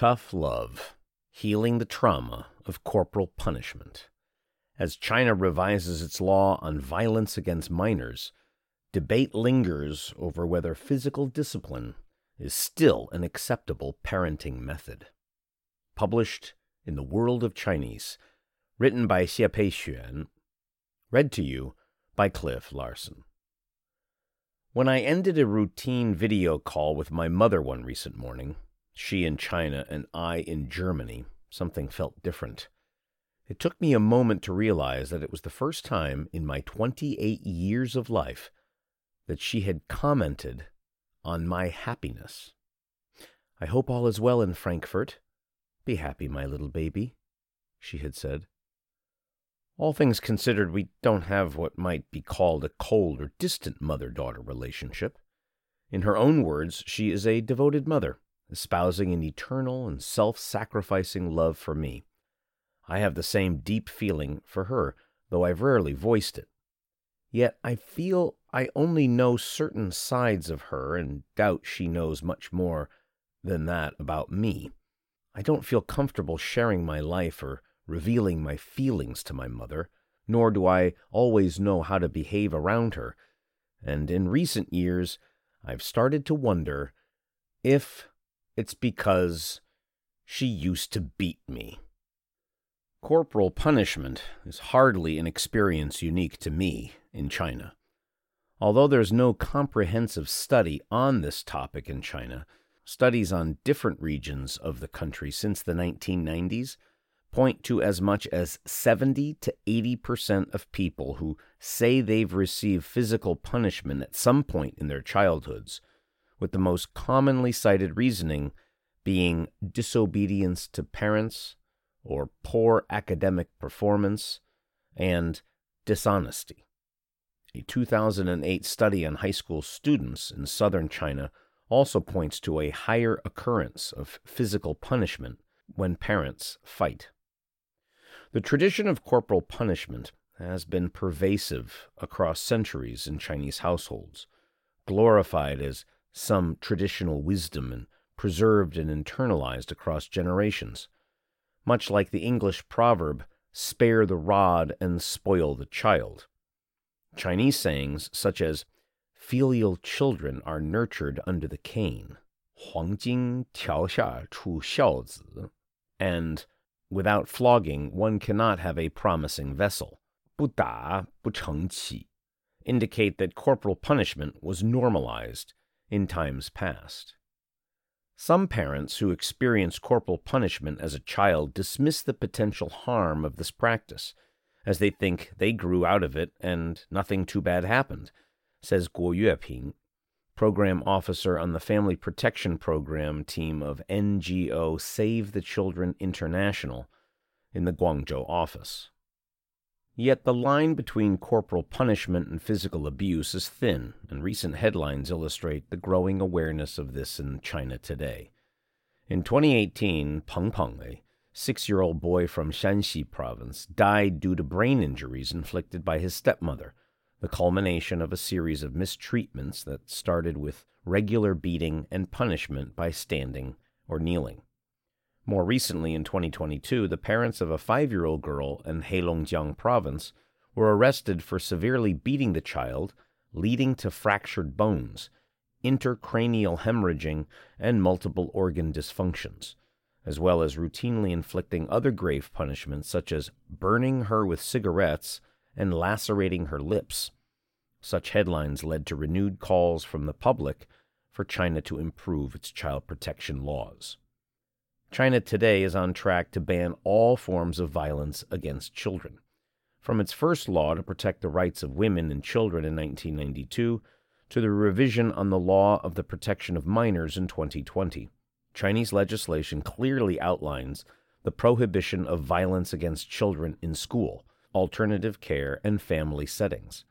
Tough love, healing the trauma of corporal punishment. As China revises its law on violence against minors, debate lingers over whether physical discipline is still an acceptable parenting method. Published in The World of Chinese, written by Xie Peixuan, read to you by Cliff Larsen. When I ended a routine video call with my mother one recent morning, she in China and I in Germany, something felt different. It took me a moment to realize that it was the first time in my 28 years of life that she had commented on my happiness. I hope all is well in Frankfurt. Be happy, my little baby, she had said. All things considered, we don't have what might be called a cold or distant mother daughter relationship. In her own words, she is a devoted mother, espousing an eternal and self sacrificing love for me. I have the same deep feeling for her, though I've rarely voiced it. Yet I feel I only know certain sides of her and doubt she knows much more than that about me. I don't feel comfortable sharing my life or revealing my feelings to my mother, nor do I always know how to behave around her. And in recent years, I've started to wonder if it's because she used to beat me. Corporal punishment is hardly an experience unique to me in China. Although there's no comprehensive study on this topic in China, studies on different regions of the country since the 1990s point to as much as 70 to 80% of people who say they've received physical punishment at some point in their childhoods, with the most commonly cited reasoning being disobedience to parents or poor academic performance and dishonesty. A 2008 study on high school students in southern China also points to a higher occurrence of physical punishment when parents fight. The tradition of corporal punishment has been pervasive across centuries in Chinese households, glorified as some traditional wisdom and preserved and internalized across generations. Much like the English proverb, spare the rod and spoil the child. Chinese sayings such as filial children are nurtured under the cane, 黄荆条下出孝子, and without flogging one cannot have a promising vessel, 不打不成器, indicate that corporal punishment was normalized in times past. Some parents who experience corporal punishment as a child dismiss the potential harm of this practice as they think they grew out of it and nothing too bad happened, says Guo Yueping, program officer on the Family Protection Program team of NGO Save the Children International in the Guangzhou office. Yet the line between corporal punishment and physical abuse is thin, and recent headlines illustrate the growing awareness of this in China today. In 2018, Peng Peng, a six year old boy from Shanxi province, died due to brain injuries inflicted by his stepmother, the culmination of a series of mistreatments that started with regular beating and punishment by standing or kneeling. More recently, in 2022, the parents of a five year old girl in Heilongjiang province were arrested for severely beating the child, leading to fractured bones, intracranial hemorrhaging, and multiple organ dysfunctions as well as routinely inflicting other grave punishments such as burning her with cigarettes and lacerating her lips. Such headlines led to renewed calls from the public for China to improve its child protection laws. China today is on track to ban all forms of violence against children. From its first law to protect the rights of women and children in 1992 to the revision on the law of the protection of minors in 2020. Chinese legislation clearly outlines the prohibition of violence against children in school, alternative care, and family settings.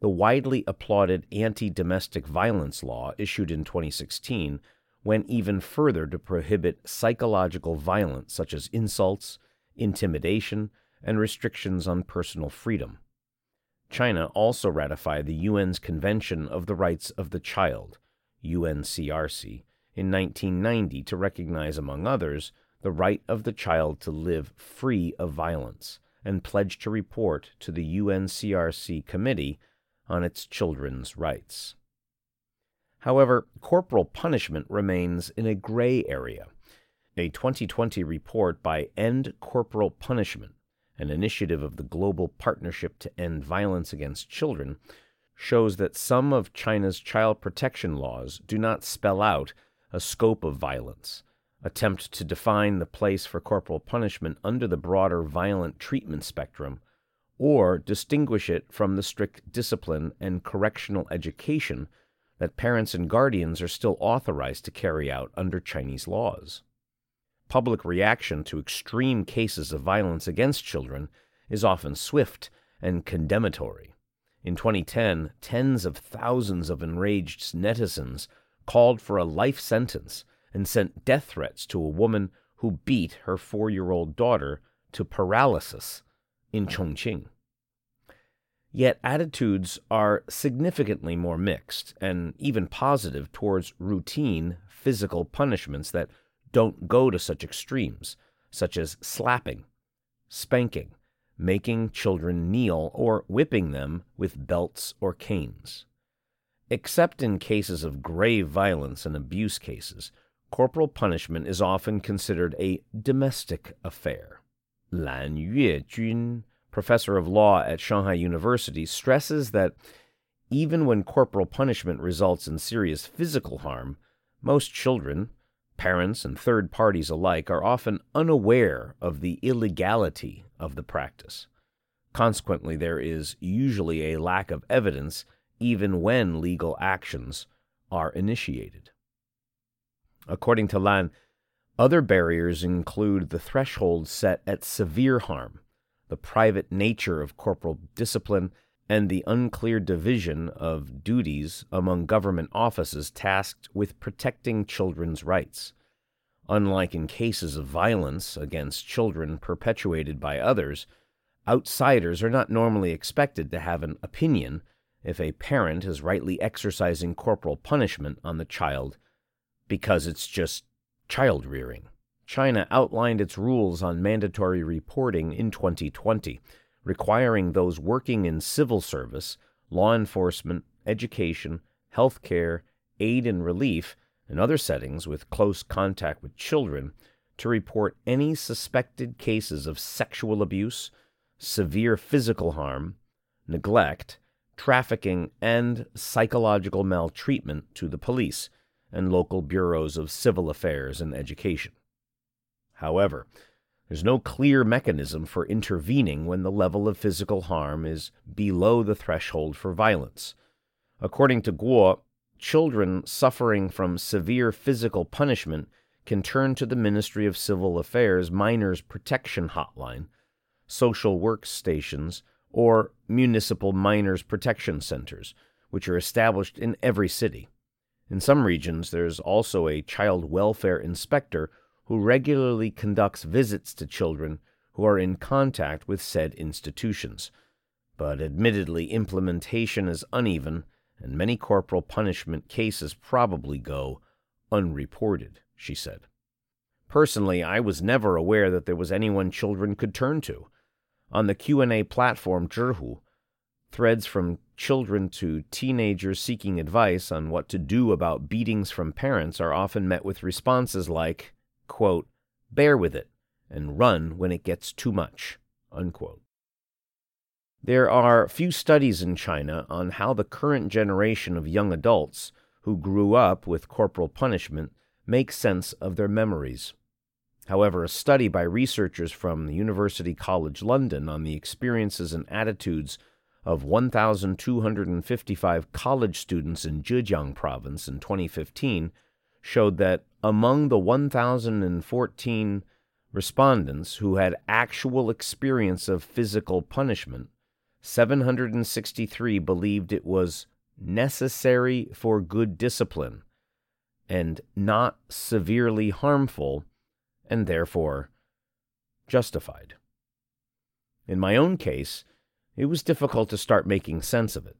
The widely applauded anti domestic violence law issued in 2016 went even further to prohibit psychological violence such as insults, intimidation, and restrictions on personal freedom. China also ratified the UN's Convention of the Rights of the Child, UNCRC, in 1990 to recognize, among others, the right of the child to live free of violence, and pledged to report to the UNCRC Committee on its children's rights. However, corporal punishment remains in a gray area. A 2020 report by End Corporal Punishment, an initiative of the Global Partnership to End Violence Against Children, shows that some of China's child protection laws do not spell out a scope of violence, attempt to define the place for corporal punishment under the broader violent treatment spectrum, or distinguish it from the strict discipline and correctional education that parents and guardians are still authorized to carry out under Chinese laws. Public reaction to extreme cases of violence against children is often swift and condemnatory. In 2010, tens of thousands of enraged netizens called for a life sentence and sent death threats to a woman who beat her four year old daughter to paralysis in Chongqing. Yet attitudes are significantly more mixed and even positive towards routine physical punishments that don't go to such extremes, such as slapping, spanking, making children kneel, or whipping them with belts or canes. Except in cases of grave violence and abuse cases, corporal punishment is often considered a domestic affair. Lan Yuejun professor of law at Shanghai University, stresses that even when corporal punishment results in serious physical harm, most children, parents, and third parties alike are often unaware of the illegality of the practice. Consequently, there is usually a lack of evidence even when legal actions are initiated. According to Lan, other barriers include the threshold set at severe harm, the private nature of corporal discipline, and the unclear division of duties among government offices tasked with protecting children's rights. Unlike in cases of violence against children perpetuated by others, outsiders are not normally expected to have an opinion if a parent is rightly exercising corporal punishment on the child because it's just child rearing. China outlined its rules on mandatory reporting in 2020, requiring those working in civil service, law enforcement, education, health care, aid and relief, and other settings with close contact with children to report any suspected cases of sexual abuse, severe physical harm, neglect, trafficking, and psychological maltreatment to the police and local bureaus of civil affairs and education. However, there's no clear mechanism for intervening when the level of physical harm is below the threshold for violence. According to Guo, children suffering from severe physical punishment can turn to the Ministry of Civil Affairs Minors Protection Hotline, social work stations, or municipal minors protection centers, which are established in every city. In some regions, there's also a child welfare inspector who regularly conducts visits to children who are in contact with said institutions. But admittedly, implementation is uneven, and many corporal punishment cases probably go unreported, she said. Personally, I was never aware that there was anyone children could turn to. On the Q&A platform Zhihu, threads from children to teenagers seeking advice on what to do about beatings from parents are often met with responses like, quote, bear with it and run when it gets too much, unquote. There are few studies in China on how the current generation of young adults who grew up with corporal punishment make sense of their memories. However, a study by researchers from the University College London on the experiences and attitudes of 1,255 college students in Zhejiang province in 2015 showed that among the 1,014 respondents who had actual experience of physical punishment, 763 believed it was necessary for good discipline and not severely harmful and therefore justified. In my own case, it was difficult to start making sense of it.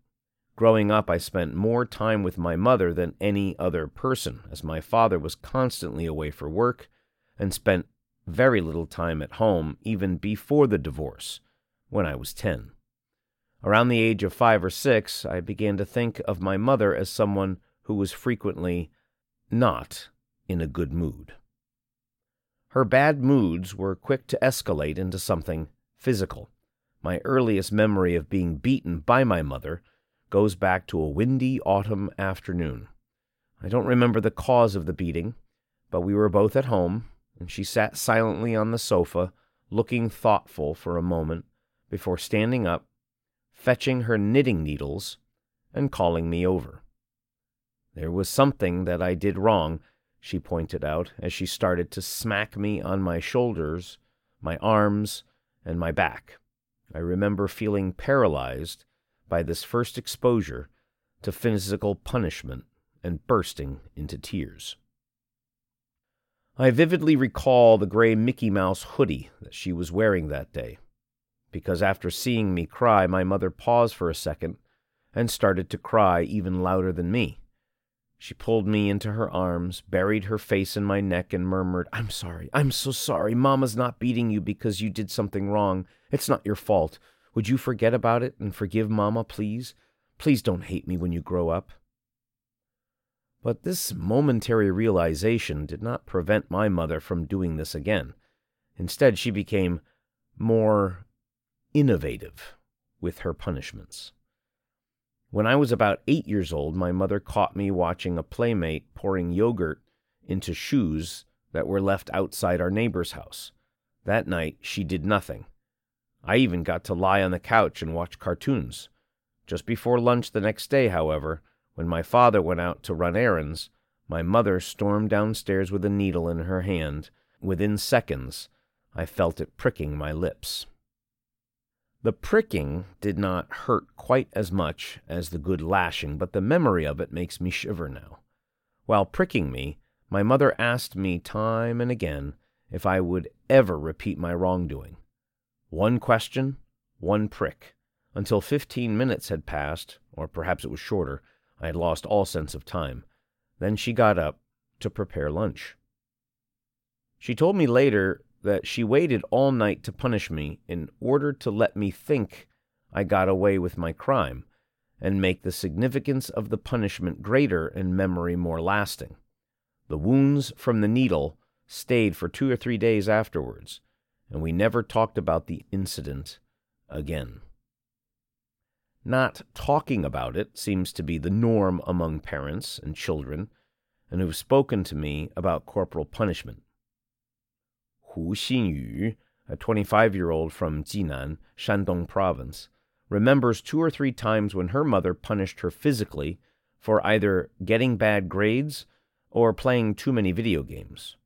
Growing up, I spent more time with my mother than any other person, as my father was constantly away for work and spent very little time at home even before the divorce, when I was 10. Around the age of five or six, I began to think of my mother as someone who was frequently not in a good mood. Her bad moods were quick to escalate into something physical. My earliest memory of being beaten by my mother goes back to a windy autumn afternoon. I don't remember the cause of the beating, but we were both at home, and she sat silently on the sofa, looking thoughtful for a moment before standing up, fetching her knitting needles, and calling me over. There was something that I did wrong, she pointed out as she started to smack me on my shoulders, my arms, and my back. I remember feeling paralyzed by this first exposure to physical punishment and bursting into tears. I vividly recall the gray Mickey Mouse hoodie that she was wearing that day, because after seeing me cry, my mother paused for a second and started to cry even louder than me. She pulled me into her arms, buried her face in my neck, and murmured, I'm sorry, I'm so sorry. Mama's not beating you because you did something wrong. It's not your fault. Would you forget about it and forgive Mama, please? Please don't hate me when you grow up. But this momentary realization did not prevent my mother from doing this again. Instead, she became more innovative with her punishments. When I was about eight years old, my mother caught me watching a playmate pouring yogurt into shoes that were left outside our neighbor's house. That night, she did nothing. I even got to lie on the couch and watch cartoons. Just before lunch the next day, however, when my father went out to run errands, my mother stormed downstairs with a needle in her hand. Within seconds, I felt it pricking my lips. The pricking did not hurt quite as much as the good lashing, but the memory of it makes me shiver now. While pricking me, my mother asked me time and again if I would ever repeat my wrongdoing. One question, one prick. Until fifteen minutes had passed, or perhaps it was shorter, I had lost all sense of time. Then she got up to prepare lunch. She told me later that she waited all night to punish me in order to let me think I got away with my crime and make the significance of the punishment greater and memory more lasting. The wounds from the needle stayed for two or three days afterwards, and we never talked about the incident again. Not talking about it seems to be the norm among parents and children, and who've spoken to me about corporal punishment. Hu Xinyu, a 25 year old from Jinan, Shandong province, remembers two or three times when her mother punished her physically for either getting bad grades or playing too many video games.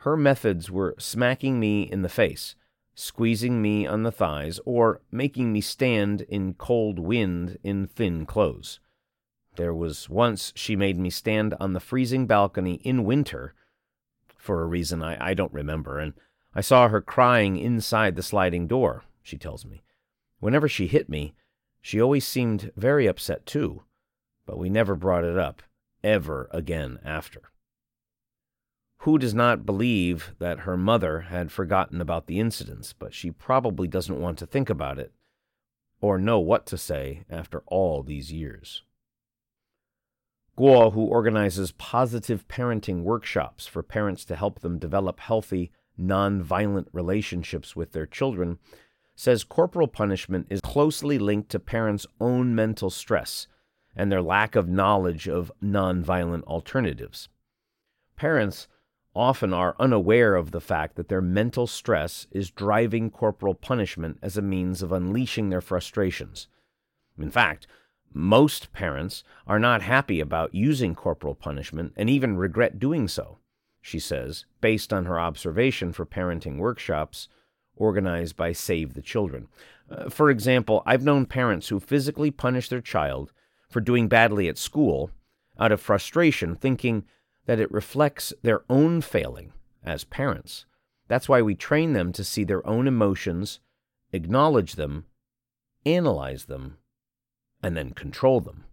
Her methods were smacking me in the face, squeezing me on the thighs, or making me stand in cold wind in thin clothes. There was once she made me stand on the freezing balcony in winter for a reason I, I don't remember, and I saw her crying inside the sliding door, she tells me. Whenever she hit me, she always seemed very upset too, but we never brought it up, ever again after. Hu does not believe that her mother had forgotten about the incidents, but she probably doesn't want to think about it or know what to say after all these years? Guo, who organizes positive parenting workshops for parents to help them develop healthy, non-violent relationships with their children, says corporal punishment is closely linked to parents' own mental stress and their lack of knowledge of non-violent alternatives. Parents often are unaware of the fact that their mental stress is driving corporal punishment as a means of unleashing their frustrations. In fact, most parents are not happy about using corporal punishment and even regret doing so. she says, based on her observation for parenting workshops organized by Save the Children. Uh, for example, I've known parents who physically punish their child for doing badly at school out of frustration, thinking that it reflects their own failing as parents. That's why we train them to see their own emotions, acknowledge them, analyze them, and then control them.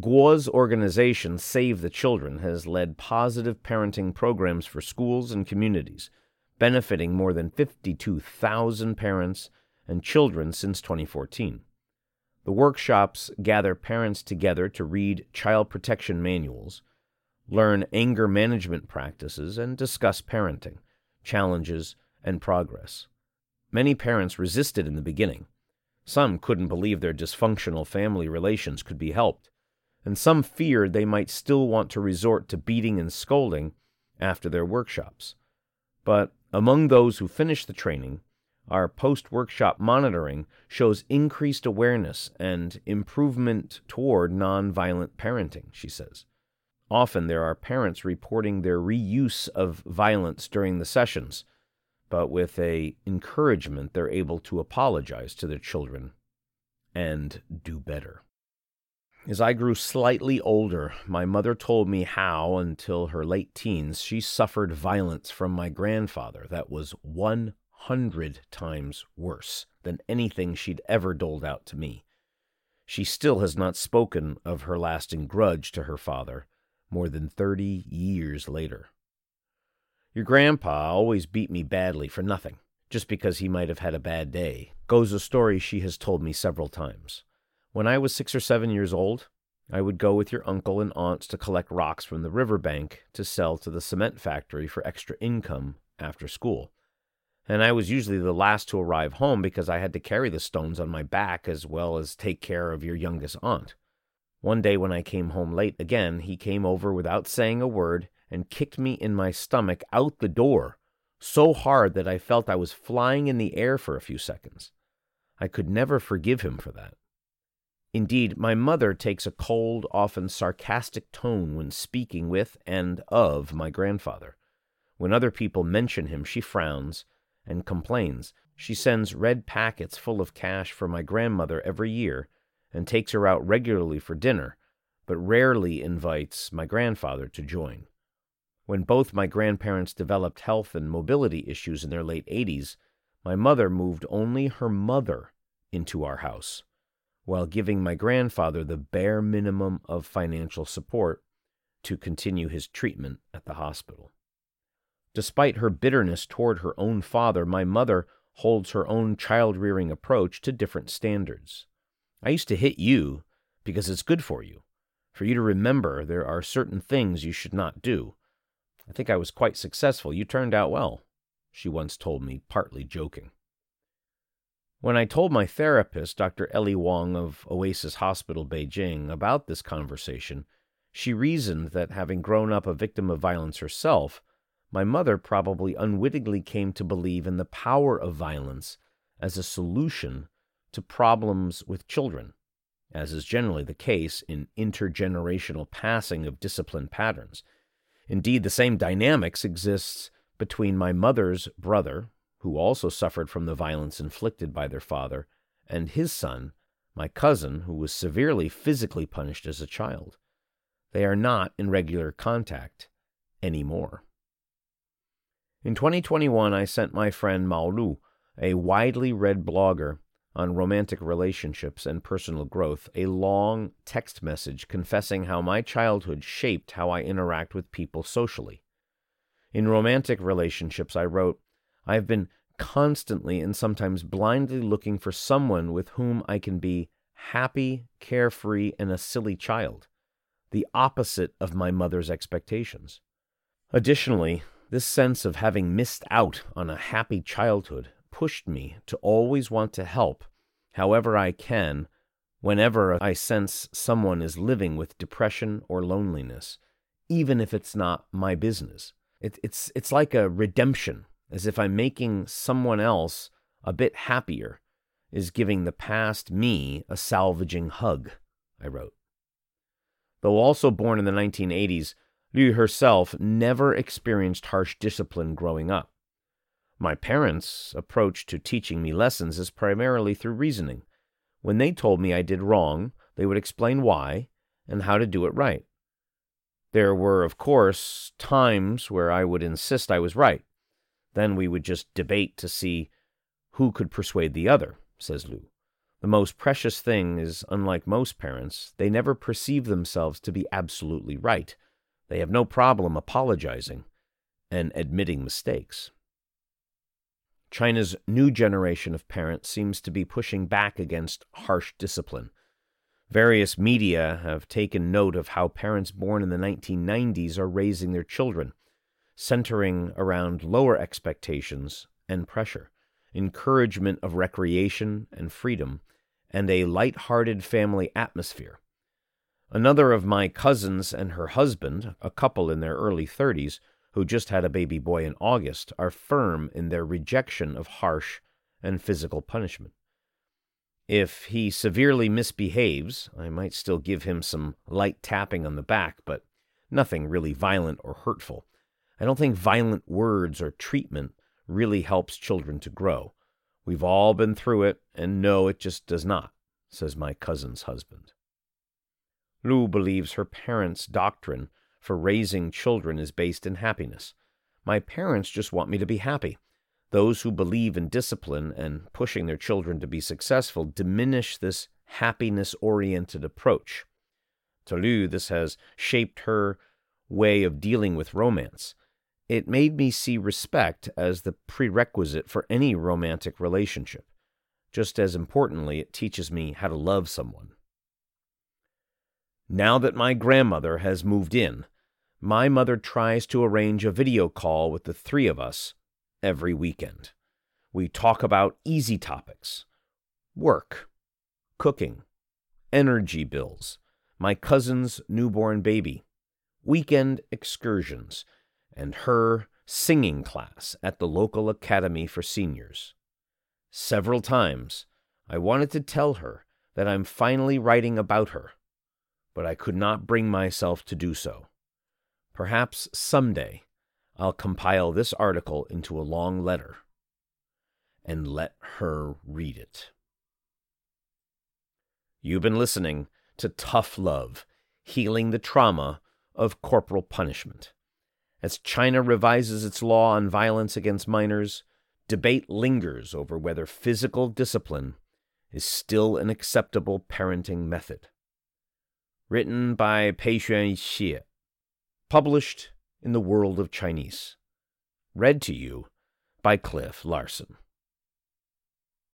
Guo's organization, Save the Children, has led positive parenting programs for schools and communities, benefiting more than 52,000 parents and children since 2014. The workshops gather parents together to read child protection manuals, learn anger management practices, and discuss parenting, challenges, and progress. Many parents resisted in the beginning. Some couldn't believe their dysfunctional family relations could be helped, and some feared they might still want to resort to beating and scolding after their workshops. But among those who finished the training, our post workshop monitoring shows increased awareness and improvement toward nonviolent parenting, she says. Often there are parents reporting their reuse of violence during the sessions, but with a encouragement they're able to apologize to their children and do better. As I grew slightly older, my mother told me how, until her late teens, she suffered violence from my grandfather that was 100 times worse than anything she'd ever doled out to me. She still has not spoken of her lasting grudge to her father more than 30 years later. Your grandpa always beat me badly for nothing, just because he might have had a bad day, goes a story she has told me several times. When I was six or seven years old, I would go with your uncle and aunts to collect rocks from the riverbank to sell to the cement factory for extra income after school. And I was usually the last to arrive home because I had to carry the stones on my back as well as take care of your youngest aunt. One day when I came home late again, he came over without saying a word and kicked me in my stomach out the door so hard that I felt I was flying in the air for a few seconds. I could never forgive him for that. Indeed, my mother takes a cold, often sarcastic tone when speaking with and of my grandfather. When other people mention him, she frowns and complains. She sends red packets full of cash for my grandmother every year and takes her out regularly for dinner, but rarely invites my grandfather to join. When both my grandparents developed health and mobility issues in their late 80s, my mother moved only her mother into our house while giving my grandfather the bare minimum of financial support to continue his treatment at the hospital. Despite her bitterness toward her own father, my mother holds her own child rearing approach to different standards. I used to hit you because it's good for you, for you to remember there are certain things you should not do. I think I was quite successful. You turned out well, she once told me, partly joking. When I told my therapist, Dr. Ellie Wong of Oasis Hospital, Beijing, about this conversation, she reasoned that having grown up a victim of violence herself, my mother probably unwittingly came to believe in the power of violence as a solution to problems with children, as is generally the case in intergenerational passing of discipline patterns. Indeed, the same dynamics exists between my mother's brother, who also suffered from the violence inflicted by their father, and his son, my cousin, who was severely physically punished as a child. They are not in regular contact anymore. In 2021, I sent my friend Mao Lu, a widely read blogger on romantic relationships and personal growth, a long text message confessing how my childhood shaped how I interact with people socially. In romantic relationships, I wrote, I have been constantly and sometimes blindly looking for someone with whom I can be happy, carefree, and a silly child, the opposite of my mother's expectations. Additionally, this sense of having missed out on a happy childhood pushed me to always want to help, however I can, whenever I sense someone is living with depression or loneliness, even if it's not my business. It, it's, it's like a redemption as if I'm making someone else a bit happier, is giving the past me a salvaging hug, I wrote. Though also born in the 1980s, Liu herself never experienced harsh discipline growing up. My parents' approach to teaching me lessons is primarily through reasoning. When they told me I did wrong, they would explain why and how to do it right. There were, of course, times where I would insist I was right. Then we would just debate to see who could persuade the other, says Liu. The most precious thing is, unlike most parents, they never perceive themselves to be absolutely right. They have no problem apologizing and admitting mistakes. China's new generation of parents seems to be pushing back against harsh discipline. Various media have taken note of how parents born in the 1990s are raising their children, centering around lower expectations and pressure, encouragement of recreation and freedom, and a light-hearted family atmosphere. Another of my cousins and her husband, a couple in their early 30s, who just had a baby boy in August, are firm in their rejection of harsh and physical punishment. If he severely misbehaves, I might still give him some light tapping on the back, but nothing really violent or hurtful. I don't think violent words or treatment really helps children to grow. We've all been through it and know it just does not, says my cousin's husband. Lu believes her parents' doctrine for raising children is based in happiness. My parents just want me to be happy. Those who believe in discipline and pushing their children to be successful diminish this happiness oriented approach. To Lu, this has shaped her way of dealing with romance. It made me see respect as the prerequisite for any romantic relationship. Just as importantly, it teaches me how to love someone. Now that my grandmother has moved in, my mother tries to arrange a video call with the three of us every weekend. We talk about easy topics work, cooking, energy bills, my cousin's newborn baby, weekend excursions, and her singing class at the local academy for seniors. Several times I wanted to tell her that I'm finally writing about her but I could not bring myself to do so. Perhaps someday I'll compile this article into a long letter and let her read it. You've been listening to Tough Love Healing the Trauma of Corporal Punishment. As China revises its law on violence against minors, debate lingers over whether physical discipline is still an acceptable parenting method written by Pei Xuan Xie, published in the World of Chinese, read to you by Cliff Larsen.